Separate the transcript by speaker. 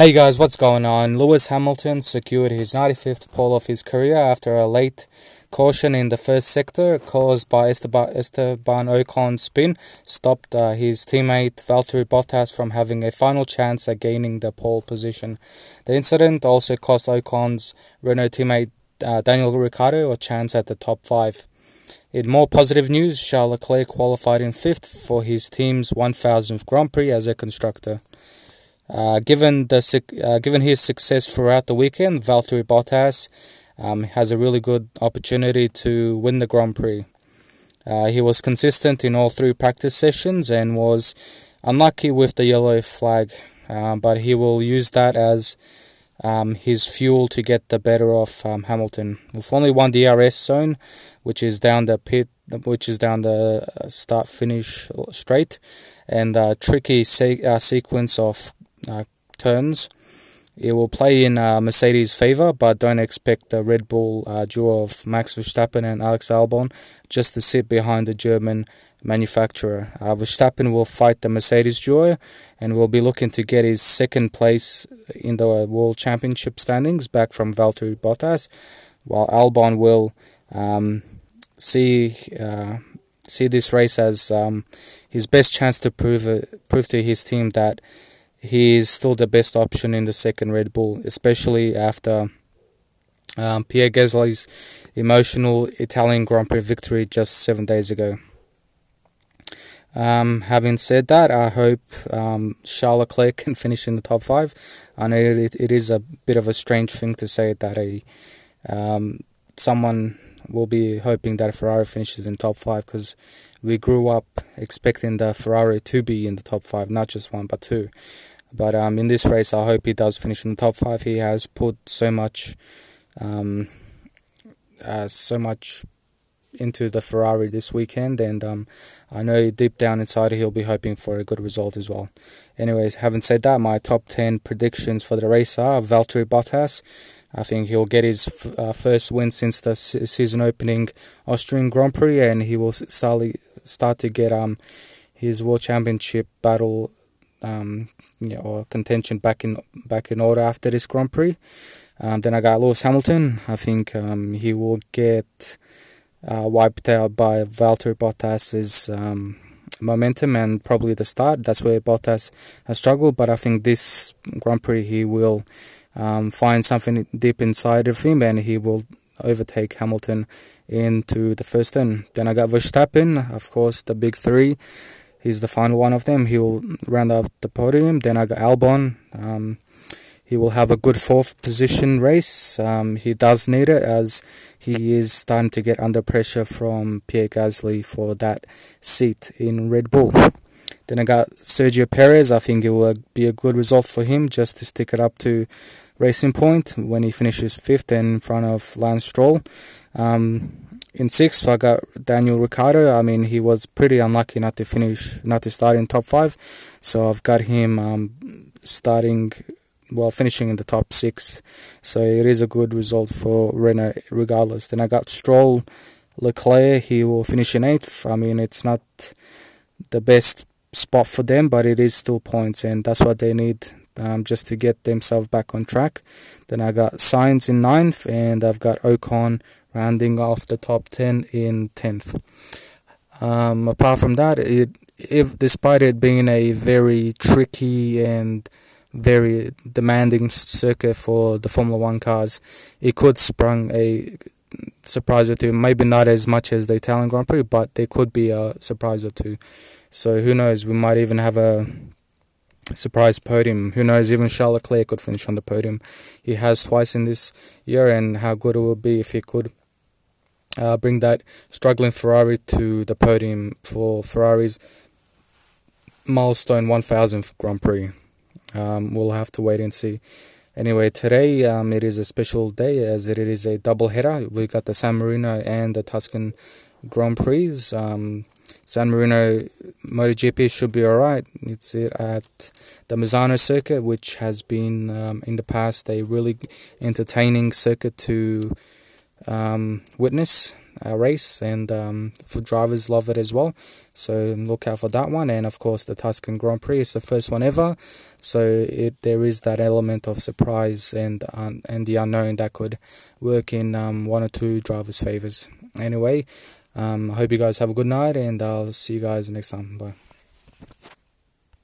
Speaker 1: Hey guys, what's going on? Lewis Hamilton secured his 95th pole of his career after a late caution in the first sector caused by Esteban, Esteban Ocon's spin stopped uh, his teammate Valtteri Bottas from having a final chance at gaining the pole position. The incident also cost Ocon's Renault teammate uh, Daniel Ricciardo a chance at the top five. In more positive news, Charles Leclerc qualified in fifth for his team's 1000th Grand Prix as a constructor. Uh, given the uh, given his success throughout the weekend, Valtteri Bottas um, has a really good opportunity to win the Grand Prix. Uh, he was consistent in all three practice sessions and was unlucky with the yellow flag, um, but he will use that as um, his fuel to get the better of um, Hamilton. With only one DRS zone, which is down the pit, which is down the uh, start finish straight, and a tricky se- uh, sequence of uh, turns. It will play in uh, Mercedes' favour, but don't expect the Red Bull uh, duo of Max Verstappen and Alex Albon just to sit behind the German manufacturer. Uh, Verstappen will fight the Mercedes duo and will be looking to get his second place in the World Championship standings back from Valtteri Bottas, while Albon will um, see uh, see this race as um, his best chance to prove uh, prove to his team that he is still the best option in the second Red Bull, especially after um, Pierre Gasly's emotional Italian Grand Prix victory just seven days ago. Um, having said that, I hope um, Charles Leclerc can finish in the top five. I know it, it is a bit of a strange thing to say that a um, someone will be hoping that Ferrari finishes in top five because we grew up expecting the Ferrari to be in the top five, not just one but two. But um, in this race, I hope he does finish in the top five. He has put so much, um, uh, so much into the Ferrari this weekend, and um, I know deep down inside he'll be hoping for a good result as well. Anyways, having said that, my top ten predictions for the race are Valtteri Bottas. I think he'll get his f- uh, first win since the season opening Austrian Grand Prix, and he will slowly start to get um his World Championship battle um, you know, or contention back in back in order after this Grand Prix. Um, then I got Lewis Hamilton. I think um, he will get uh, wiped out by Valtteri Bottas's um, momentum and probably the start. That's where Bottas has struggled, but I think this Grand Prix he will um, find something deep inside of him and he will overtake Hamilton into the first turn. Then I got Verstappen, of course, the big three he's the final one of them. He will round off the podium. Then I got Albon. Um, he will have a good fourth position race. Um, he does need it as he is starting to get under pressure from Pierre Gasly for that seat in Red Bull. Then I got Sergio Perez. I think it will be a good result for him just to stick it up to Racing Point when he finishes fifth in front of Lance Stroll. Um, in sixth, I got Daniel Ricciardo. I mean, he was pretty unlucky not to finish, not to start in top five. So I've got him um, starting, well, finishing in the top six. So it is a good result for Renault, regardless. Then I got Stroll, Leclerc. He will finish in eighth. I mean, it's not the best spot for them, but it is still points, and that's what they need um, just to get themselves back on track. Then I got Sainz in ninth, and I've got Ocon rounding off the top 10 in 10th. Um, apart from that, it if despite it being a very tricky and very demanding circuit for the Formula One cars, it could sprung a surprise or two. Maybe not as much as the Italian Grand Prix, but there could be a surprise or two. So who knows? We might even have a surprise podium. Who knows? Even Charles Leclerc could finish on the podium. He has twice in this year, and how good it would be if he could uh, bring that struggling Ferrari to the podium for Ferrari's milestone 1000th Grand Prix. Um, we'll have to wait and see. Anyway, today um, it is a special day as it is a double header. We got the San Marino and the Tuscan Grand Prix. Um, San Marino MotoGP should be alright. It's at the Misano circuit, which has been um, in the past a really entertaining circuit to um, witness. a race, and um, for drivers love it as well. So look out for that one, and of course the Tuscan Grand Prix is the first one ever. So it there is that element of surprise and um, and the unknown that could work in um, one or two drivers' favors. Anyway, um, I hope you guys have a good night, and I'll see you guys next time. Bye.